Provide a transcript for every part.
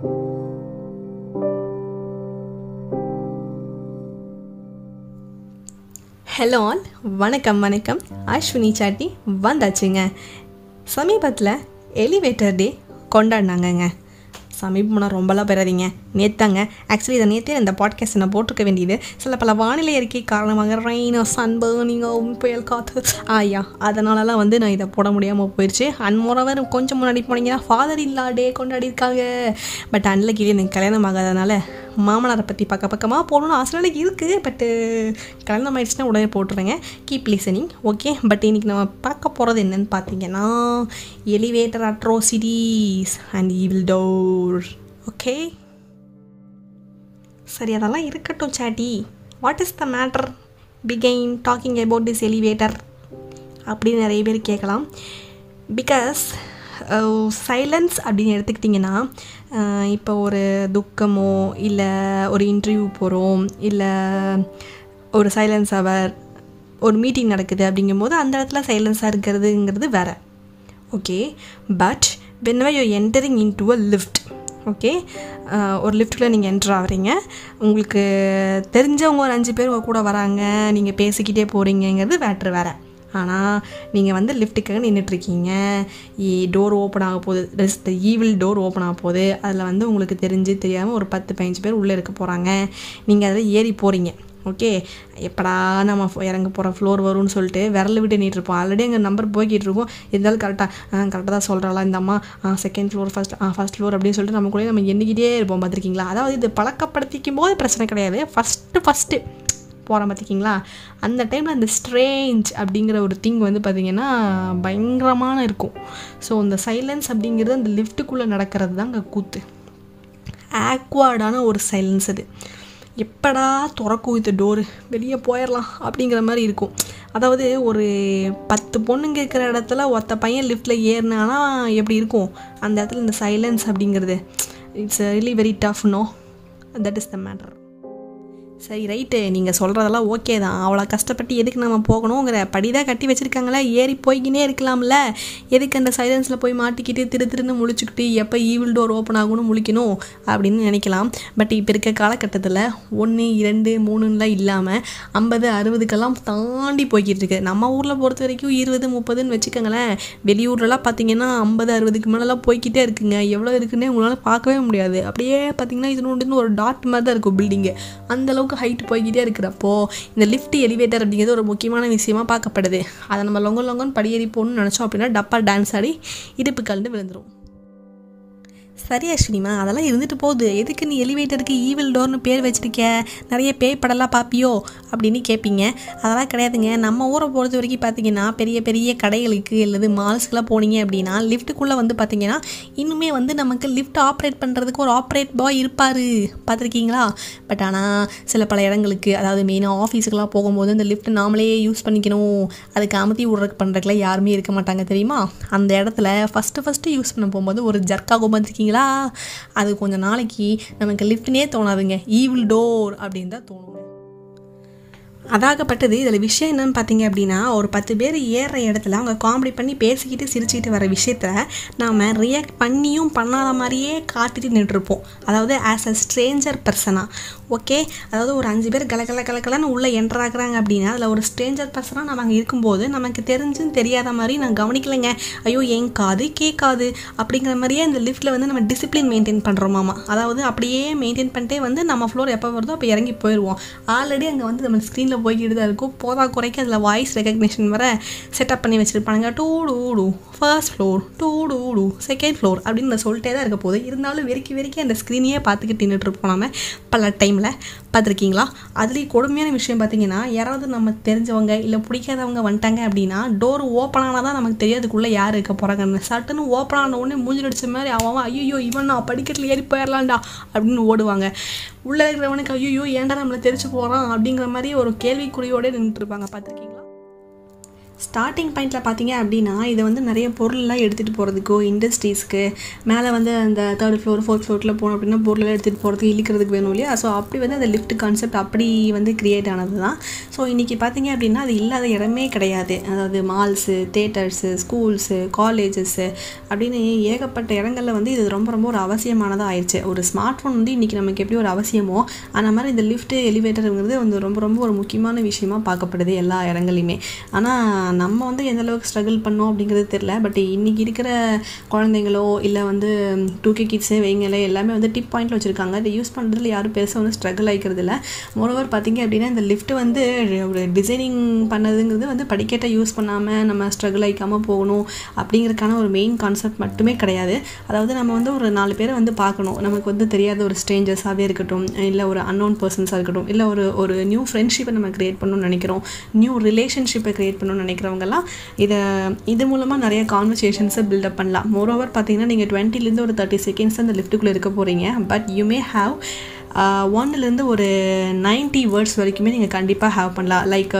Hello all வணக்கம் வணக்கம். அஸ்வினி சாட்டி வந்தாச்சுங்க. சமீபத்தில் எலிவேட்டர் டே கொண்டாடினாங்கங்க. சமீபம்னா ரொம்பலாம் பெறாதீங்க. நேத்தாங்க. ஆக்சுவலி இதை நேற்றே இந்த பாட்காஸ்ட் நான் போட்டிருக்க வேண்டியது. சில பல வானிலை அறிக்கை காரணமாக ரெயினோ சன் பேர்னிங்கோ புயல் காற்று ஆயா அதனாலலாம் வந்து நான் இதை போட முடியாமல் போயிடுச்சு அண்ட் கொஞ்சம் முன்னாடி போனீங்கன்னா ஃபாதர் இல்லா டே கொண்டாடி இருக்காங்க. பட் அன்னைக்கு எனக்கு கல்யாணம் ஆகாதனால மாமனாரை பற்றி பக்க பக்கமாக போகணும்னு ஆசை நாளைக்கு இருக்குது பட்டு கல்யாணம் ஆயிடுச்சுன்னா உடனே போட்டுருங்க கீப் லிசனிங் ஓகே பட் இன்றைக்கி நம்ம பார்க்க போகிறது என்னன்னு பார்த்தீங்கன்னா elevator atrocities and evil door okay சரி அதெல்லாம் இருக்கட்டும் Chatti what is the matter பிகைன் talking about this elevator அப்படின்னு நிறைய பேர் கேட்கலாம். பிகாஸ் சைலன்ஸ் uh, அப்படின்னு எடுத்துக்கிட்டிங்கன்னா uh, இப்போ ஒரு துக்கமோ இல்லை ஒரு இன்டர்வியூ போகிறோம் இல்லை ஒரு சைலன்ஸ் அவர் ஒரு மீட்டிங் நடக்குது அப்படிங்கும்போது அந்த இடத்துல சைலன்ஸாக இருக்கிறதுங்கிறது வேறு. Okay but when you entering into a lift okay ஒரு லிஃப்ட்டில் நீங்கள் என்ட்ரு ஆகிறீங்க. உங்களுக்கு தெரிஞ்சவங்க ஒரு அஞ்சு பேர் கூட வராங்க நீங்கள் பேசிக்கிட்டே போகிறீங்கிறது வேட்ரு வேறு. ஆனால் நீங்கள் வந்து லிஃப்ட்டுக்காக நின்றுட்டுருக்கீங்க டோர் ஓப்பன் ஆக போகுது. த ஈவில் டோர் ஓப்பன் ஆக போகுது. அதில் வந்து உங்களுக்கு தெரிஞ்சு தெரியாமல் ஒரு பத்து பதினஞ்சு பேர் உள்ளே இருக்க போகிறாங்க நீங்கள் அதில் ஏறி போகிறீங்க ஓகே எப்படா நம்ம இறங்க போகிற ஃப்ளோர் வரும்னு சொல்லிட்டு விரல் விட்டு நீட்டிருப்போம் ஆல்ரெடி எங்கள் நம்பர் போய்கிட்டு இருக்கோம். இருந்தாலும் கரெக்டாக கரெக்டாக தான் சொல்கிறாளா இந்த அம்மா. Second floor first first floor அப்படின்னு சொல்லிட்டு நம்ம கூட நம்ம எண்ணிக்கிட்டே இருப்போம். பார்த்துருக்கீங்களா? அதாவது இது பழக்கப்படுத்திக்கும் போது பிரச்சனை கிடையாது. ஃபஸ்ட்டு ஃபஸ்ட்டு போகிறோம் பார்த்திங்களா அந்த டைமில் அந்த ஸ்ட்ரேஞ்ச் அப்படிங்கிற ஒரு திங் வந்து பார்த்திங்கன்னா பயங்கரமான இருக்கும். ஸோ அந்த சைலன்ஸ் அப்படிங்கிறது அந்த லிஃப்ட்டுக்குள்ளே நடக்கிறது தான் அங்கே கூத்து. ஆக்வார்டான ஒரு சைலன்ஸ் அது. எப்படா திறக்கும் இது டோரு? வெளியே போயிடலாம் அப்படிங்கிற மாதிரி இருக்கும். அதாவது ஒரு பத்து பொண்ணுங்க இருக்கிற இடத்துல ஒத்த பையன் லிஃப்ட்டில் ஏறினானா எப்படி இருக்கும்? அந்த இடத்துல இந்த சைலன்ஸ் அப்படிங்கிறது. It's really very tough no that is the matter சரி ரைட்டு நீங்கள் சொல்கிறதெல்லாம் ஓகே தான். அவ்வளோ கஷ்டப்பட்டு எதுக்கு நம்ம போகணுங்கிற படி தான் கட்டி வச்சுருக்காங்களே. ஏறி போய்கினே இருக்கலாம்ல. எதுக்கு அந்த சைலன்ஸில் போய் மாட்டிக்கிட்டு திரு திருன்னு முழிச்சுக்கிட்டு எப்போ ஈவில் டோர் ஓப்பன் ஆகணும் முழிக்கணும் அப்படின்னு நினைக்கலாம். பட் இப்போ இருக்க காலகட்டத்தில் ஒன்று இரண்டு மூணுலாம் இல்லாமல் ஐம்பது அறுபதுக்கெல்லாம் தாண்டி போய்கிட்டு இருக்கு. நம்ம ஊரில் பொறுத்த வரைக்கும் இருபது முப்பதுன்னு வச்சுக்கோங்களேன். வெளியூர்லலாம் பார்த்தீங்கன்னா ஐம்பது அறுபதுக்கு மேலெலாம் போய்கிட்டே இருக்குங்க. எவ்வளோ இருக்குன்னே உங்களால் பார்க்கவே முடியாது. அப்படியே பார்த்தீங்கன்னா இது ஒன்று ஒரு டாட் மாதிரி தான் இருக்கும் பில்டிங்கு அந்தளவுக்கு அளவுக்கு ஹைட் போய்கிட்டே இருக்கிறப்போ இந்த லிஃப்ட் எலிவேட்டர் அப்படிங்கிறது ஒரு முக்கியமான விஷயமா பார்க்கப்படுது. அதை நம்ம லொங்க லொங்கன்னு படியேறி போகணும்னு நினச்சோம் அப்படின்னா டப்பா டான்ஸ் ஆடி இடுப்பு கலந்து விழுந்துடும் சரி அஸ்வினிமா அதெல்லாம் இருந்துட்டு போகுது. எதுக்கு நீ எலிவேட்டருக்கு ஈவில் டோர்னு பேர் வச்சுருக்க நிறைய பேய் படம்லாம் பார்ப்பியோ அப்படின்னு கேட்பீங்க அதெல்லாம் கிடையாதுங்க. நம்ம ஊரை பொறுத்த வரைக்கும் பார்த்தீங்கன்னா பெரிய பெரிய கடைகளுக்கு அல்லது மால்ஸ்க்கெலாம் போனீங்க அப்படின்னா லிஃப்ட்டுக்குள்ளே வந்து பார்த்தீங்கன்னா இன்னுமே வந்து நமக்கு லிஃப்ட் ஆப்ரேட் பண்ணுறதுக்கு ஒரு ஆப்ரேட் பாய் இருப்பார். பார்த்துருக்கீங்களா பட் ஆனால் சில பல இடங்களுக்கு அதாவது மெயினாக ஆஃபீஸுக்கெலாம் போகும்போது அந்த லிஃப்ட் நாமளே யூஸ் பண்ணிக்கணும். அதுக்கு அமுத்தி விட்றதுக்கு பண்ணுறதுக்குலாம் யாருமே இருக்க மாட்டாங்க தெரியுமா? அந்த இடத்துல ஃபஸ்ட்டு ஃபஸ்ட்டு யூஸ் பண்ண போகும்போது ஒரு ஜர்க்காகும் பார்த்தீங்களா அது கொஞ்சம் நாளைக்கு நமக்கு லிஃப்ட்னே தோணாதுங்க. ஈவில் டோர் அப்படின்னு தான் தோணுங்க. அதாகப்பட்டது இதில் விஷயம் என்னன்னு பார்த்தீங்க அப்படின்னா ஒரு பத்து பேர் ஏறுற இடத்துல அவங்க காமெடி பண்ணி பேசிக்கிட்டு சிரிச்சுக்கிட்டு வர விஷயத்த நாம் ரியாக்ட் பண்ணியும் பண்ணாத மாதிரியே காட்டிட்டு நின்றுருப்போம். அதாவது ஆஸ் அ ஸ்ட்ரேஞ்சர் பர்சனாக ஓகே. அதாவது ஒரு அஞ்சு பேர் கலகல கலகலன்னு உள்ளே என்ட்ராகிறாங்க அப்படின்னா அதில் ஒரு ஸ்ட்ரேஞ்சர் பர்சனாக நம்ம அங்கே இருக்கும்போது நமக்கு தெரிஞ்சுன்னு தெரியாத மாதிரி நான் கவனிக்கலைங்க. ஐயோ என் காது கேட்காது. அப்படிங்கிற மாதிரியே இந்த லிஃப்ட்டில் வந்து நம்ம டிசிப்ளின் மெயின்டைன் பண்ணுறோமாமா அதாவது அப்படியே மெயின்டைன் பண்ணிட்டே வந்து நம்ம ஃப்ளோர் எப்போ வருதோ அப்போ இறங்கி போயிடுவோம் ஆல்ரெடி அங்கே வந்து நம்ம ஸ்க்ரீனில் போய்கிட்டு தான் இருக்கும். போதா குறைக்க அதில் வாய்ஸ் ரெகக்னேஷன் வர செட்டப் பண்ணி வச்சுருப்பானுங்க. To to first floor to to second floor அப்படின்னு நான் சொல்லிட்டே தான் இருக்க போகுது. இருந்தாலும் வெறிக்கி வெறிக்கி அந்த ஸ்க்ரீனையே பார்த்துக்கிட்டு நின்றுட்டுருப்போம் நம்ம பல டைம் டைமில் பார்த்துருக்கீங்களா? அதுலேயும் கொடுமையான விஷயம் பார்த்தீங்கன்னா யாராவது நம்ம தெரிஞ்சவங்க இல்லை பிடிக்காதவங்க வந்துட்டாங்க அப்படின்னா டோர் ஓப்பன் ஆனால் தான் நமக்கு தெரியாதுக்குள்ளே யார் இருக்க போகிறாங்கன்னு சட்டுன்னு ஓப்பன் ஆன உடனே மூஞ்சி அடிச்ச மாதிரி அவன் ஐயோ இவன் நான் படிக்கட்டில் ஏறி போயிடலாம்டா அப்படின்னு ஓடுவாங்க. உள்ளே இருக்கிறவனுக்கு ஐயோ ஏன்டா நம்மளை தெரிச்சு போகிறான் அப்படிங்கிற மாதிரி ஒரு கேள்விக்குறியோடு நின்றுட்டுருப்பாங்க பார்த்துருக்கீங்களா? ஸ்டார்டிங் பாயிண்டில் பார்த்தீங்க அப்படின்னா இதை வந்து நிறைய பொருள்லாம் எடுத்துகிட்டு போகிறதுக்கோ இண்டஸ்ட்ரீஸ்க்கு மேலே வந்து அந்த தேர்ட் ஃப்ளோர் ஃபோர்த் ஃப்ளோரில் போனோம் அப்படின்னா பொருளெல்லாம் எடுத்துகிட்டு போகிறதுக்கு இழுக்கிறதுக்கு வேணும் இல்லையா? ஸோ அப்படி வந்து அந்த லிஃப்ட் கான்செப்ட் அப்படி வந்து கிரியேட் ஆனது தான். ஸோ இன்றைக்கி பார்த்தீங்க அப்படின்னா அது இல்லாத இடமே கிடையாது. அதாவது மால்ஸு தேட்டர்ஸு ஸ்கூல்ஸு காலேஜஸ்ஸு அப்படின்னு ஏகப்பட்ட இடங்களில் வந்து இது ரொம்ப ரொம்ப ஒரு அவசியமானதாக ஆயிடுச்சு ஒரு ஸ்மார்ட் ஃபோன் வந்து இன்றைக்கி நமக்கு எப்படி ஒரு அவசியமோ அந்த மாதிரி இந்த லிஃப்ட்டு எலிவேட்டருங்கிறது வந்து ரொம்ப ரொம்ப ஒரு முக்கியமான விஷயமா பார்க்கப்படுது எல்லா இடங்களையுமே ஆனால் நம்ம வந்து எந்த அளவுக்கு ஸ்ட்ரகிள் பண்ணோம் அப்படிங்கிறது தெரில பட் இன்றைக்கி இருக்கிற குழந்தைங்களோ இல்லை வந்து டூ கே கிட்ஸே வைங்களே எல்லாமே வந்து டிப் பாயிண்டில் வச்சுருக்காங்க. இதை யூஸ் பண்ணுறதுல யாரும் பெருசாக வந்து ஸ்ட்ரகிள் ஆகிக்கிறது இல்லை. மோரோவர் பார்த்திங்க அப்படின்னா இந்த லிஃப்ட் வந்து ஒரு டிசைனிங் பண்ணதுங்கிறது வந்து படிக்கட்டை யூஸ் பண்ணாமல் நம்ம ஸ்ட்ரகிள் ஆகிக்காமல் போகணும் அப்படிங்கிறதுக்கான ஒரு மெயின் கான்செப்ட் மட்டுமே கிடையாது. அதாவது நம்ம வந்து ஒரு நாலு பேரை வந்து பார்க்கணும். நமக்கு வந்து தெரியாத ஒரு ஸ்ட்ரேஞ்சர்ஸாகவே இருக்கட்டும் இல்லை ஒரு அன்னோன் பர்சன்ஸாக இருக்கட்டும் இல்லை ஒரு ஒரு நியூ ஃப்ரெண்ட்ஷிப்பை நம்ம க்ரியேட் பண்ணணும்னு நினைக்கிறோம். நியூ ரிலேஷன்ஷிப்பை க்ரியேட் பண்ணணும்னு நினைக்கிறவங்கலாம் இதை இது மூலமாக நிறைய கான்வர்சேஷன்ஸை பில்டப் பண்ணலாம். மோரோவர் பார்த்தீங்கன்னா நீங்கள் டுவெண்ட்டிலேருந்து ஒரு தேர்ட்டி செகண்ட்ஸ் அந்த லிஃப்ட்டுக்குள்ளே இருக்க போகிறீங்க பட் யூ மே ஹாவ் ஒன்லேருந்து uh, ஒரு நைன்ட்டி வேர்ட்ஸ் வரைக்குமே நீங்கள் கண்டிப்பாக ஹேவ் பண்ணலாம். Like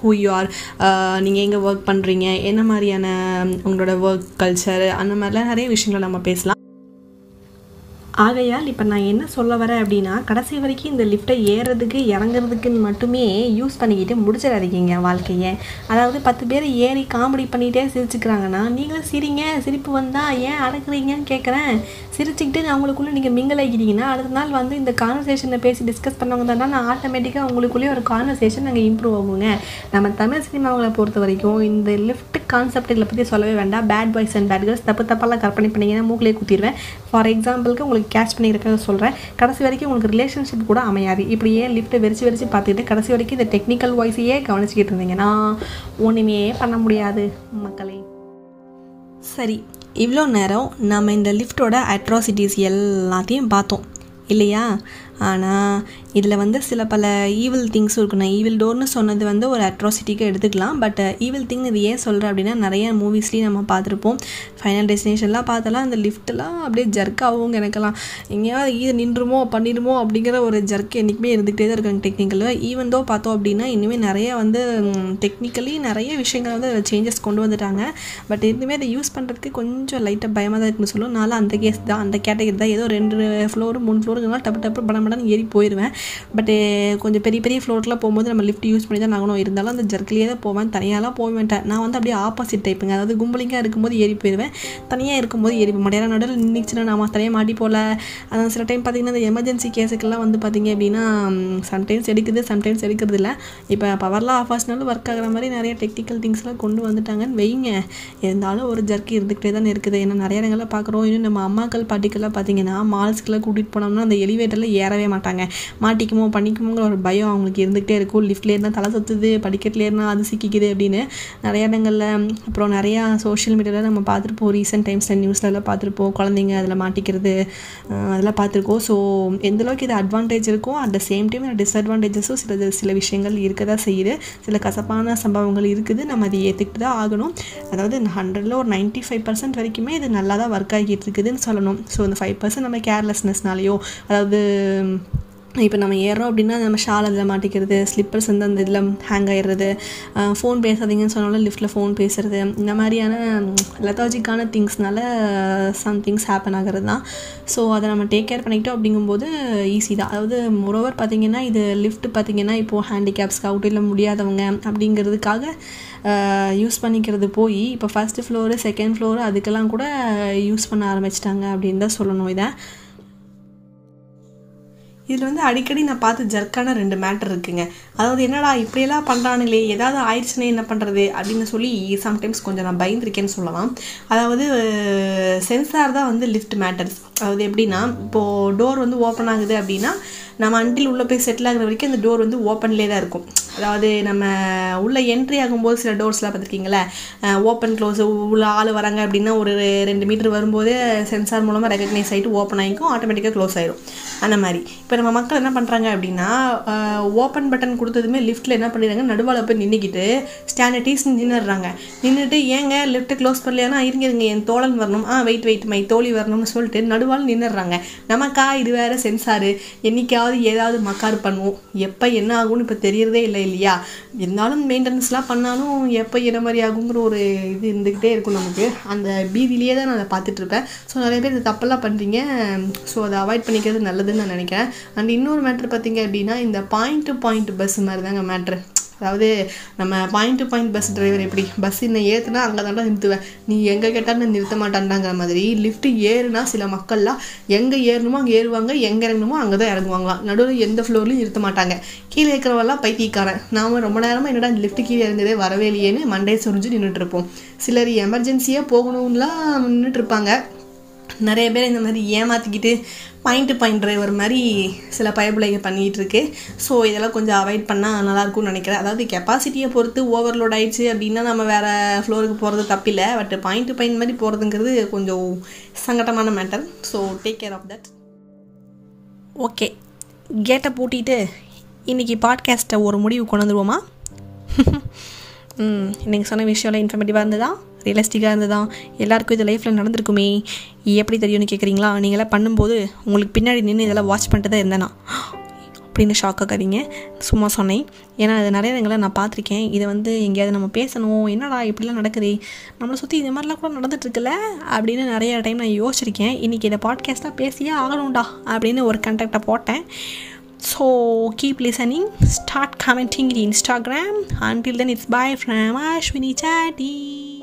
who um, you are uh, நீங்கள் எங்கே ஒர்க் பண்ணுறீங்க என்ன மாதிரியான உங்களோட ஒர்க் கல்ச்சர் அந்த மாதிரிலாம் நிறைய விஷயங்கள் நம்ம பேசலாம். ஆகையால் இப்போ நான் என்ன சொல்ல வரேன் அப்படின்னா கடைசி வரைக்கும் இந்த லிஃப்ட்டை ஏறுறதுக்கு இறங்குறதுக்குன்னு மட்டுமே யூஸ் பண்ணிக்கிட்டு முடிச்சிடாதீங்க வாழ்க்கையை. அதாவது பத்து பேர் ஏறி காமெடி பண்ணிகிட்டே சிரிச்சுக்கிறாங்கன்னா நீங்களும் சிரிங்க சிரிப்பு வந்தால் ஏன் அடக்குறீங்கன்னு கேட்குறேன் சிரிச்சுக்கிட்டு அவங்களுக்குள்ளே நீங்கள் மிங்கல் ஆகிட்டீங்கன்னா அடுத்த நாள் வந்து இந்த கான்வர்சேஷனை பேசி டிஸ்கஸ் பண்ணவங்க தான் நான் ஆட்டோமேட்டிக்காக உங்களுக்குள்ளேயே ஒரு கான்வர்சேஷன் நாங்கள் இம்ப்ரூவ் ஆகுங்க. நம்ம தமிழ் சினிமாவில் பொறுத்த வரைக்கும் இந்த லிஃப்ட் கான்செப்ட் பற்றி சொல்லவே வேண்டாம். Bad boys and bad girls தப்பு தப்பெல்லாம் கற்பனை பண்ணிங்கன்னா மூக்கிலே குத்திடுவேன் ஃபார் எக்ஸாம்பிளுக்கு உங்களுக்கு கேட்ச் பண்ணியிருக்கிறத சொல்கிறேன் கடைசி வரைக்கும் உங்களுக்கு ரிலேஷன்ஷிப் கூட அமையாது. இப்படி ஏன் லிஃப்ட்டை வெறிச்சு வெறிச்சு பார்த்துக்கிட்டு கடைசி வரைக்கும் இந்த டெக்னிக்கல் வாய்ஸையே கவனிச்சிக்கிட்டு இருந்தீங்கன்னா ஒன்றுமே பண்ண முடியாது மக்களே. சரி இவ்வளோ நேரம் நம்ம இந்த லிஃப்ட்டோட அட்ராசிட்டிஸ் எல்லாத்தையும் பார்த்தோம். இல்லையா? ஆனால் இதில் வந்து சில பல ஈவில் திங்ஸும் இருக்கும் நான் ஈவில் டோர்னு சொன்னது வந்து ஒரு அட்ராசிட்டிக்கு எடுத்துக்கலாம். பட் ஈவில் திங் இது ஏன் சொல்கிறேன் அப்படின்னா நிறைய மூவிஸ்லேயும் நம்ம பார்த்துருப்போம். ஃபைனல் டெஸ்டினேஷன்லாம் பார்த்தலாம் அந்த லிஃப்ட்லாம் அப்படியே ஜர்க் ஆகும் எனக்கெல்லாம் எங்கேயாவது இது நின்றுமோ பண்ணிடுமோ அப்படிங்கிற ஒரு ஜர்க் என்றைக்குமே இருந்துகிட்டே தான் இருக்காங்க டெக்னிக்கலில் ஈவன் தோ பார்த்தோம் அப்படின்னா இனிமேல் நிறைய வந்து டெக்னிக்கலி நிறைய விஷயங்கள் வந்து அதில் சேஞ்சஸ் கொண்டு வந்துட்டாங்க. பட் இருந்துமே அதை யூஸ் பண்ணுறதுக்கு கொஞ்சம் லைட்டாக பயமாக தான் இருக்குன்னு சொல்லுவோம் நானும் அந்த கேஸ் தான் அந்த கேட்டகரி தான். ஏதோ ரெண்டு ஃப்ளோர் மூணு ஃப்ளோருங்கெல்லாம் டப்பு டப்பு படம் படம் ஏறி போயிடுவேன் பட்டு கொஞ்சம் பெரிய பெரிய ஃப்ளோர்லாம் போகும்போது நம்ம லிஃப்ட் யூஸ் பண்ணி தான் ஆகணும். இருந்தாலும் அந்த ஜர்க்கிலேயே தான் போவேன். தனியாலாம் போக மாட்டேன். நான் வந்து அப்படியே ஆப்போசிட் டைப்புங்க அதாவது கும்பலிங்காக இருக்கும்போது ஏறி போயிடுவேன் தனியாக இருக்கும்போது ஏறி போக மாட்டேன். நடுவில் நின்றுச்சுன்னா நான் தனியாக மாட்டி போகல அதான் சில டைம் பார்த்திங்கன்னா அந்த எமர்ஜென்சி கேஸுக்கெல்லாம் வந்து பார்த்திங்க அப்படின்னா சம்டைம்ஸ் எடுக்குது சம்டைம்ஸ் எடுக்கிறது இல்லை. இப்போ பவர்லாம் ஆஃப் ஆச்சுனாலும் ஒர்க் ஆகிற மாதிரி நிறைய டெக்னிக்கல் திங்ஸ்லாம் கொண்டு வந்துட்டாங்கன்னு வைங்க. இருந்தாலும் ஒரு ஜர்க்கி இருந்துக்கிட்டே தான் இருக்குது. ஏன்னா நிறைய இடங்களில் பார்க்குறோம். இன்னும் நம்ம அம்மாக்கள் பாட்டிக்கெல்லாம் பார்த்தீங்கன்னா மால்ஸ்க்கெல்லாம் கூட்டிகிட்டு போனோம்னா அந்த எலிவேட்டரில் ஏறவே மாட்டாங்க. மாட்டிக்குமோ பண்ணிக்குமோங்கிற ஒரு பயம் அவங்களுக்கு இருந்துகிட்டே இருக்கும். லிஃப்ட்லேயே இருந்தால் தலை சுற்றுது படிக்கட்டில் இருந்தால் அது சிக்கிக்குது அப்படின்னு நிறைய இடங்களில். அப்புறம் நிறையா சோஷியல் மீடியாவில் நம்ம பார்த்துருப்போம். ரீசெண்ட் டைம்ஸில் நியூஸ்லலாம் பார்த்துருப்போம். குழந்தைங்க அதில் மாட்டிக்கிறது அதெல்லாம் பார்த்துருக்கோம். ஸோ எந்த அளவுக்கு இது அட்வான்டேஜ் இருக்கோ அட் த சேம் டைம் டிஸ்அட்வான்டேஜஸும் சில சில விஷயங்கள் இருக்க தான் செய்யுது. சில கசப்பான சம்பவங்கள் இருக்குது. நம்ம அதை ஏற்றுக்கிட்டு தான் ஆகணும். அதாவது ஹண்ட்ரடில் ஒரு நைன்ட்டி ஃபைவ் பர்சன்ட் வரைக்குமே இது நல்லா தான் ஒர்க் ஆகிட்டு இருக்குதுன்னு சொல்லணும். ஸோ இந்த ஃபைவ் பர்சன்ட் நம்ம கேர்லெஸ்னஸ்னாலேயோ அதாவது இப்போ நம்ம ஏறோம் அப்படின்னா நம்ம ஷால் அதில் மாட்டிக்கிறது ஸ்லிப்பர்ஸ் வந்து அந்த இதில் ஹேங் ஆகிடுறது ஃபோன் பேசாதீங்கன்னு சொன்னாலும் லிஃப்ட்டில் ஃபோன் பேசுகிறது இந்த மாதிரியான லெத்தாஜிக்கான திங்ஸ்னால சம் திங்ஸ் ஹேப்பன் ஆகிறது தான். ஸோ அதை நம்ம டேக் கேர் பண்ணிக்கிட்டோம் அப்படிங்கும்போது ஈஸி தான். அதாவது மொரோவர் பார்த்திங்கன்னா இது லிஃப்ட் பார்த்திங்கன்னா இப்போது ஹேண்டிகேப்ஸ்க்கு அவுட் இல்லை முடியாதவங்க அப்படிங்கிறதுக்காக யூஸ் பண்ணிக்கிறது போய் இப்போ ஃபஸ்ட்டு ஃப்ளோரு செகண்ட் ஃப்ளோரு அதுக்கெல்லாம் கூட யூஸ் பண்ண ஆரம்பிச்சிட்டாங்க அப்படின்னு தான் சொல்லணும் இதை. இதில் வந்து அடிக்கடி நான் பார்த்து ஜர்க்கான ரெண்டு மேட்டர் இருக்குங்க. அதாவது என்னடா இப்படியெல்லாம் பண்ணுறானுங்களே ஏதாவது ஆயிடுச்சுன்னா என்ன பண்ணுறது அப்படின்னு சொல்லி சம்டைம்ஸ் கொஞ்சம் நான் பயந்துருக்கேன்னு சொல்லலாம். அதாவது சென்சார் தான் வந்து லிஃப்ட் மேட்டர்ஸ் அதாவது எப்படின்னா இப்போது டோர் வந்து ஓப்பன் ஆகுது அப்படின்னா நம்ம அன்டில் உள்ளே போய் செட்டில் ஆகிற வரைக்கும் அந்த டோர் வந்து ஓப்பன்லேயே தான் இருக்கும். அதாவது நம்ம உள்ளே என்ட்ரி ஆகும்போது சில டோர்ஸ்லாம் பார்த்துருக்கீங்களா ஓப்பன் க்ளோஸ் உள்ள ஆள் வராங்க அப்படின்னா ஒரு ரெண்டு மீட்டர் வரும்போது சென்சார் மூலமாக ரெக்கக்னைஸ் ஆகிட்டு ஓப்பன் ஆகிக்கும் ஆட்டோமேட்டிக்காக க்ளோஸ் ஆயிரும். அந்த மாதிரி. இப்போ நம்ம மக்கள் என்ன பண்ணுறாங்க அப்படின்னா ஓப்பன் பட்டன் கொடுத்ததுமே லிஃப்ட்டில் என்ன பண்ணிடுறாங்க? நடுவால் போய் நின்றுக்கிட்டு ஸ்டாண்டர்டீஸ் நின்றுடுறாங்க நின்றுட்டு ஏங்க லிஃப்ட்டு க்ளோஸ் பண்ணலையானா இருங்க இருங்க என் தோழன் வரணும். ஆ வெயிட் வெயிட் மை தோழி வரணும்னு சொல்லிட்டு நடுவால் நின்றுடுறாங்க நமக்கா இது வேறு சென்சாரு என்றைக்காவது ஏதாவது மக்கார் பண்ணுவோம். எப்போ என்ன ஆகும்னு இப்போ தெரியறதே இல்லை இல்லையா? இருந்தாலும் மெயின்டெனன்ஸ்லாம் பண்ணாலும் எப்போ என்ன மாதிரி ஆகுங்கிற ஒரு இது இருந்துக்கிட்டே இருக்கும் நமக்கு. அந்த பீதியிலேயே தான் நான் அதை பார்த்துட்ருப்பேன் ஸோ நிறைய பேர் இந்த தப்பெல்லாம் பண்ணுறீங்க ஸோ அதை அவாய்ட் பண்ணிக்கிறது நல்லதுன்னு நான் நினைக்கிறேன். அண்ட் இன்னொரு மேட்ரு பார்த்தீங்க அப்படின்னா இந்த பாயிண்ட் டு பாயிண்ட் பஸ் மாதிரி தாங்க மேட்ரு அதாவது நம்ம point to point bus driver எப்படி? பஸ் என்னை ஏற்றுனா அங்கே தாண்டா நிறுத்துவேன். நீ எங்கே கேட்டாலும் நிறுத்த மாட்டான்டாங்கிற மாதிரி. லிஃப்ட் ஏறுனா சில மக்கள்லாம் எங்கே ஏறணுமோ அங்கே ஏறுவாங்க எங்கே இறங்கணுமோ அங்கே தான் இறங்குவாங்களாம் நடுவில் எந்த ஃப்ளோர்லையும் நிறுத்த மாட்டாங்க. கீழே இருக்கிறவெல்லாம் பைத்தியக்காரன். நாம ரொம்ப நேரமாக என்னடா லிஃப்ட் கீழே இறங்குதே வரவே இல்லையேன்னு மண்டே சொரிஞ்சு நின்றுட்டு இருப்போம். சிலர் எமர்ஜென்சியாக போகணும்லாம் நின்றுட்டு இருப்பாங்க. நிறைய பேர் இந்த மாதிரி ஏமாற்றிக்கிட்டு பாயிண்ட் டு பாயிண்ட் டிரைவர் மாதிரி சில பயப்பிள்ளைங்க பண்ணிகிட்டு இருக்கு. ஸோ இதெல்லாம் கொஞ்சம் அவாய்ட் பண்ணால் நல்லாயிருக்கும்னு நினைக்கிறேன். அதாவது கெப்பாசிட்டியை பொறுத்து ஓவர்லோட் ஆயிடுச்சு அப்படின்னா நம்ம வேறு ஃப்ளோருக்கு போகிறது தப்பில்லை. பட் பாயிண்ட் டு பாயிண்ட் மாதிரி போகிறதுங்கிறது கொஞ்சம் சங்கடமான matter so take care of that okay கேட்டை பூட்டிட்டு இன்றைக்கி பாட்காஸ்ட்டை ஒரு முடிவு கொண்டு வந்துருவோமா? நீங்கள் சொன்ன விஷயம்லாம் இன்ஃபர்மேட்டிவாக இருந்ததா? ரியலிஸ்டிக்காக இருந்ததா? எல்லாருக்கும் இது லைஃப்பில் நடந்திருக்குமே. எப்படி தெரியும்னு கேட்குறீங்களா நீங்களாம் பண்ணும்போது உங்களுக்கு பின்னாடி நின்று இதெல்லாம் வாட்ச் பண்ணிட்டு தான் இருந்தேனா? அப்படின்னு ஷாக் சும்மா சொன்னேன். ஏன்னா அது நிறைய இடங்களை நான் பார்த்துருக்கேன். இதை வந்து எங்கேயாவது நம்ம பேசணும். என்னடா இப்படிலாம் நடக்குது? நம்மளை சுற்றி இந்த மாதிரிலாம் கூட நடந்துட்டுருக்குல்ல? அப்படின்னு நிறைய டைம் நான் யோசிச்சிருக்கேன். இன்றைக்கி இதை பாட்காஸ்ட்டாக பேசியே ஆகணும்டா அப்படின்னு ஒரு கண்டக்டை போட்டேன். So keep listening start commenting in Instagram until then it's bye from Ashwini Chatti